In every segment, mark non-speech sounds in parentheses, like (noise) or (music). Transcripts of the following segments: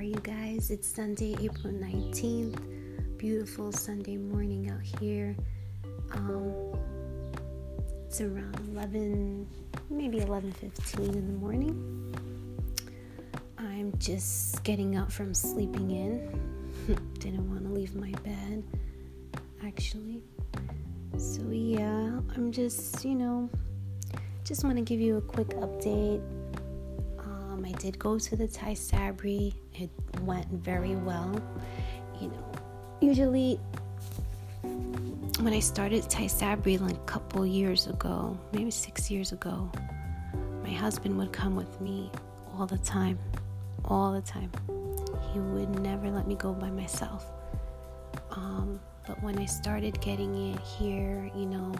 are you guys? It's Sunday, April 19th. Beautiful Sunday morning out here. Um, it's around 11, maybe 11:15 in the morning. I'm just getting up from sleeping in. (laughs) Didn't want to leave my bed, actually. So yeah, I'm just, you know, just want to give you a quick update I did go to the Tysabri. It went very well. You know, usually when I started Tysabri like a couple years ago, maybe six years ago, my husband would come with me all the time. All the time. He would never let me go by myself. Um, but when I started getting it here, you know,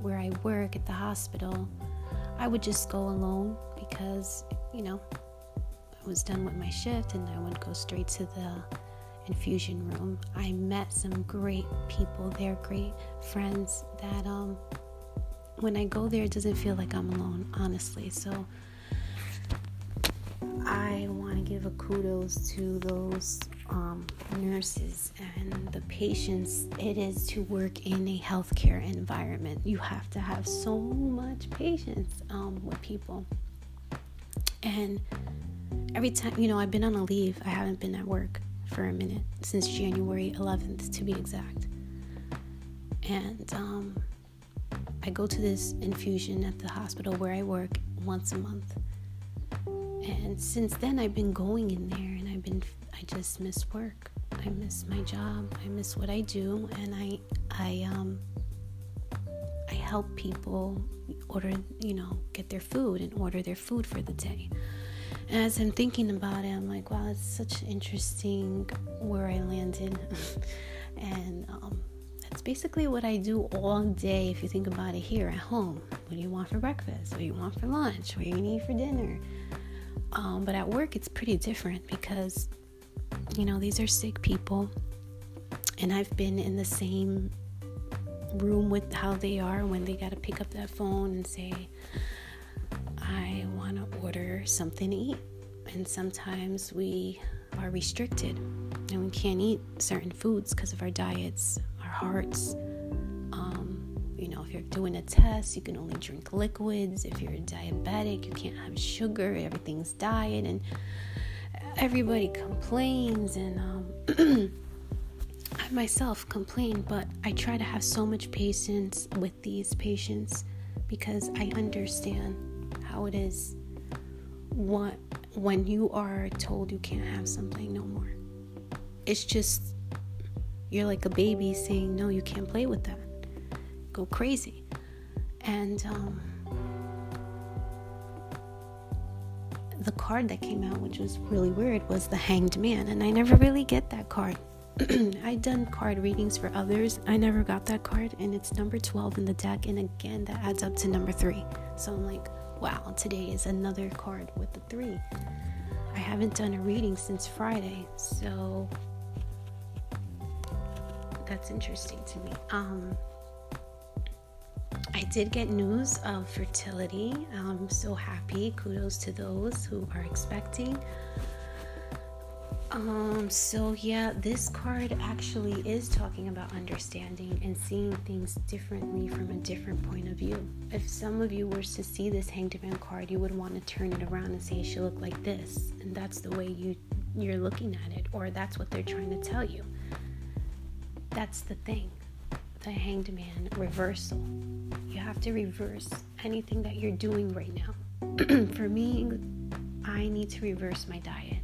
where I work at the hospital, I would just go alone because you know, I was done with my shift and I would go straight to the infusion room. I met some great people there, great friends that um when I go there it doesn't feel like I'm alone, honestly. So I want to give a kudos to those um, nurses and the patients it is to work in a healthcare environment. You have to have so much patience um, with people. And every time, you know, I've been on a leave, I haven't been at work for a minute since January 11th, to be exact. And um, I go to this infusion at the hospital where I work once a month. And since then, I've been going in there and I've been, I just miss work. I miss my job. I miss what I do. And I, I, um, help people order, you know, get their food and order their food for the day. And as I'm thinking about it, I'm like, wow, it's such interesting where I landed. (laughs) and um, that's basically what I do all day if you think about it here at home. What do you want for breakfast? What do you want for lunch? What do you need for dinner? Um, but at work, it's pretty different because, you know, these are sick people. And I've been in the same room with how they are when they got to pick up that phone and say, I want to order something to eat. And sometimes we are restricted and we can't eat certain foods because of our diets, our hearts. Um, you know, if you're doing a test, you can only drink liquids. If you're diabetic, you can't have sugar. Everything's diet. And everybody complains. And, um, (clears throat) I myself complain, but I try to have so much patience with these patients because I understand how it is what when you are told you can't have something no more. It's just you're like a baby saying no, you can't play with that. Go crazy. And um, the card that came out, which was really weird, was the Hanged Man, and I never really get that card. (clears throat) I've done card readings for others. I never got that card, and it's number 12 in the deck, and again, that adds up to number three. So I'm like, wow, today is another card with the three. I haven't done a reading since Friday, so that's interesting to me. Um, I did get news of fertility. I'm so happy. Kudos to those who are expecting. Um, so yeah, this card actually is talking about understanding and seeing things differently from a different point of view. If some of you were to see this hanged man card, you would want to turn it around and say it should look like this, and that's the way you you're looking at it, or that's what they're trying to tell you. That's the thing. The hanged man reversal. You have to reverse anything that you're doing right now. (clears throat) For me, I need to reverse my diet.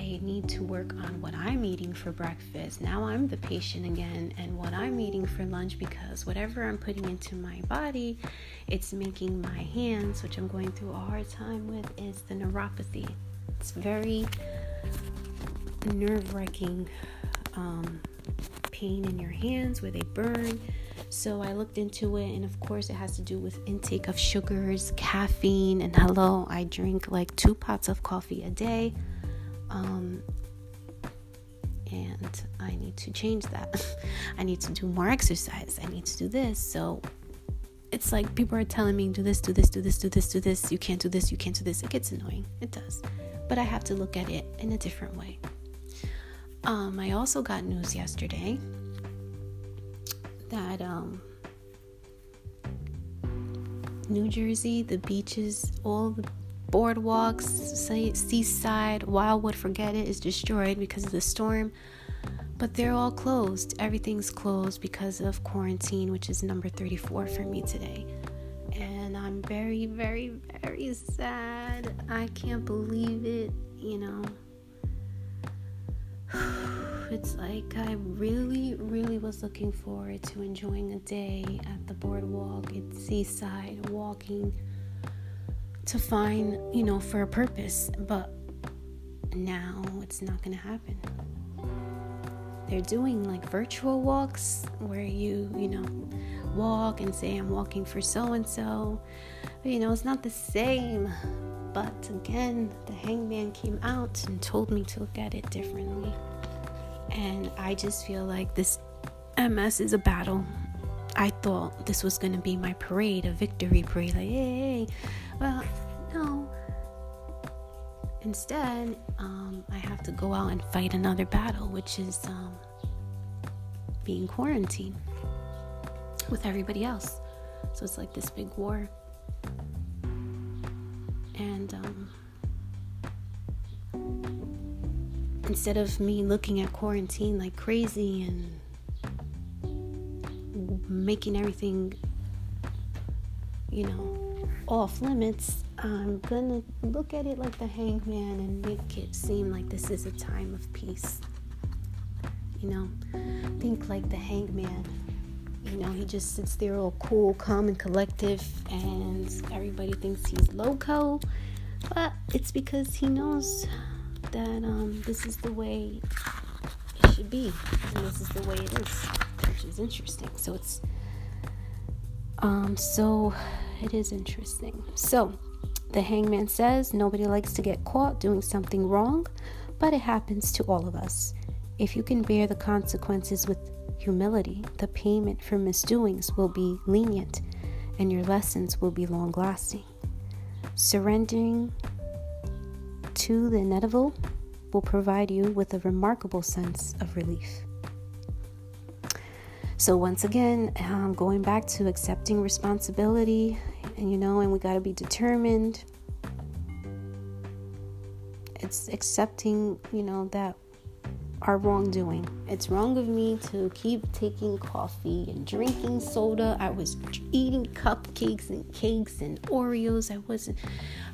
I need to work on what I'm eating for breakfast. Now I'm the patient again, and what I'm eating for lunch because whatever I'm putting into my body, it's making my hands, which I'm going through a hard time with, is the neuropathy. It's very nerve wracking um, pain in your hands where they burn. So I looked into it, and of course, it has to do with intake of sugars, caffeine, and hello, I drink like two pots of coffee a day. Um, and I need to change that. (laughs) I need to do more exercise. I need to do this. So it's like people are telling me, do this, do this, do this, do this, do this. You can't do this, you can't do this. It gets annoying. It does. but I have to look at it in a different way. Um, I also got news yesterday that um, New Jersey, the beaches, all the boardwalks, seaside, Wildwood, forget it, is destroyed because of the storm. But they're all closed. Everything's closed because of quarantine, which is number 34 for me today. And I'm very, very, very sad. I can't believe it, you know. (sighs) It's like I really, really was looking forward to enjoying a day at the boardwalk, at seaside, walking to find, you know, for a purpose. But now it's not going to happen. They're doing like virtual walks where you, you know, walk and say, I'm walking for so and so. You know, it's not the same. But again, the hangman came out and told me to look at it differently. And I just feel like this MS is a battle. I thought this was going to be my parade, a victory parade. Like, well, no. Instead, um, I have to go out and fight another battle, which is um, being quarantined with everybody else. So it's like this big war. And um, instead of me looking at quarantine like crazy and making everything, you know, off limits, I'm gonna look at it like the hangman and make it seem like this is a time of peace. You know, think like the hangman. You know, he just sits there all cool, calm, and collective, and everybody thinks he's loco. But it's because he knows that um, this is the way it should be, and this is the way it is, which is interesting. So it's um, so it is interesting. So the hangman says nobody likes to get caught doing something wrong, but it happens to all of us. If you can bear the consequences with humility, the payment for misdoings will be lenient and your lessons will be long lasting. Surrendering to the inevitable will provide you with a remarkable sense of relief. So, once again, um, going back to accepting responsibility, and you know, and we got to be determined. It's accepting, you know, that our wrongdoing. It's wrong of me to keep taking coffee and drinking soda. I was eating cupcakes and cakes and Oreos. I wasn't,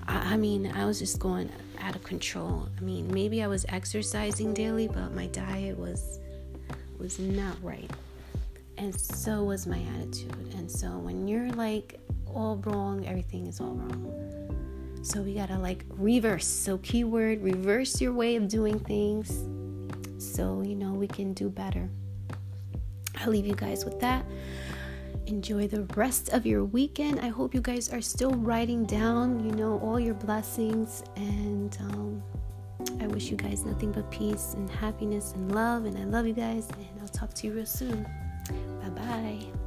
I, I mean, I was just going out of control. I mean, maybe I was exercising daily, but my diet was was not right. And so was my attitude. And so when you're like all wrong, everything is all wrong. So we gotta like reverse. So, keyword reverse your way of doing things so you know we can do better. I'll leave you guys with that. Enjoy the rest of your weekend. I hope you guys are still writing down, you know, all your blessings. And um, I wish you guys nothing but peace and happiness and love. And I love you guys. And I'll talk to you real soon. Bye bye.